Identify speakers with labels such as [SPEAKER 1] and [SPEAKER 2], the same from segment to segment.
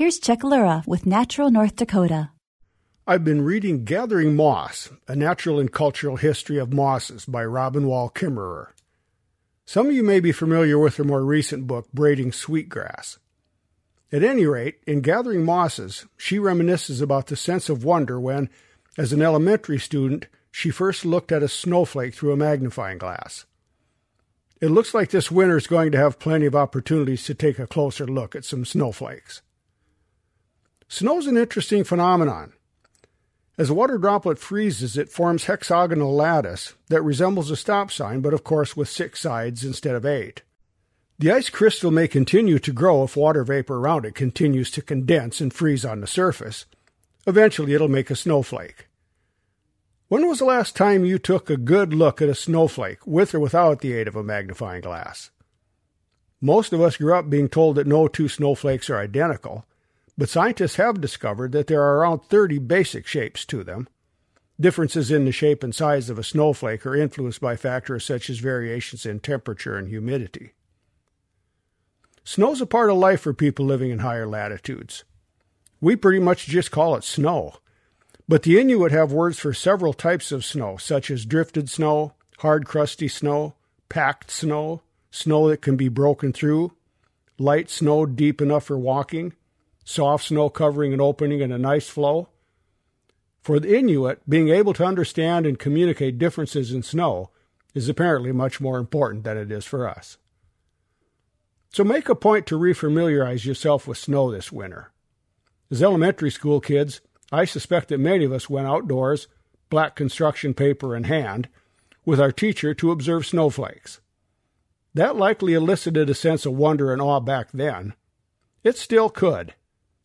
[SPEAKER 1] Here's Chuck Lura with Natural North Dakota.
[SPEAKER 2] I've been reading Gathering Moss, A Natural and Cultural History of Mosses by Robin Wall Kimmerer. Some of you may be familiar with her more recent book, Braiding Sweetgrass. At any rate, in Gathering Mosses, she reminisces about the sense of wonder when, as an elementary student, she first looked at a snowflake through a magnifying glass. It looks like this winter is going to have plenty of opportunities to take a closer look at some snowflakes. Snow's an interesting phenomenon. As a water droplet freezes, it forms hexagonal lattice that resembles a stop sign, but of course with six sides instead of eight. The ice crystal may continue to grow if water vapor around it continues to condense and freeze on the surface. Eventually, it'll make a snowflake. When was the last time you took a good look at a snowflake, with or without the aid of a magnifying glass? Most of us grew up being told that no two snowflakes are identical, but scientists have discovered that there are around 30 basic shapes to them. Differences in the shape and size of a snowflake are influenced by factors such as variations in temperature and humidity. Snow's a part of life for people living in higher latitudes. We pretty much just call it snow. But the Inuit have words for several types of snow, such as drifted snow, hard crusty snow, packed snow, snow that can be broken through, light snow deep enough for walking, soft snow covering an opening in an ice floe. For the Inuit, being able to understand and communicate differences in snow is apparently much more important than it is for us. So make a point to refamiliarize yourself with snow this winter. As elementary school kids, I suspect that many of us went outdoors, black construction paper in hand, with our teacher to observe snowflakes. That likely elicited a sense of wonder and awe back then. It still could.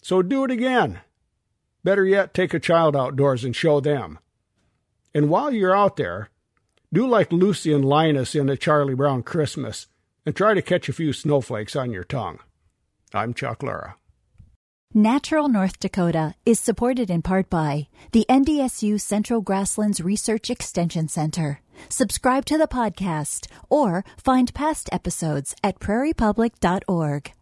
[SPEAKER 2] So do it again. Better yet, take a child outdoors and show them. And while you're out there, do like Lucy and Linus in A Charlie Brown Christmas and try to catch a few snowflakes on your tongue. I'm Chuck Lura.
[SPEAKER 1] Natural North Dakota is supported in part by the NDSU Central Grasslands Research Extension Center. Subscribe to the podcast or find past episodes at prairiepublic.org.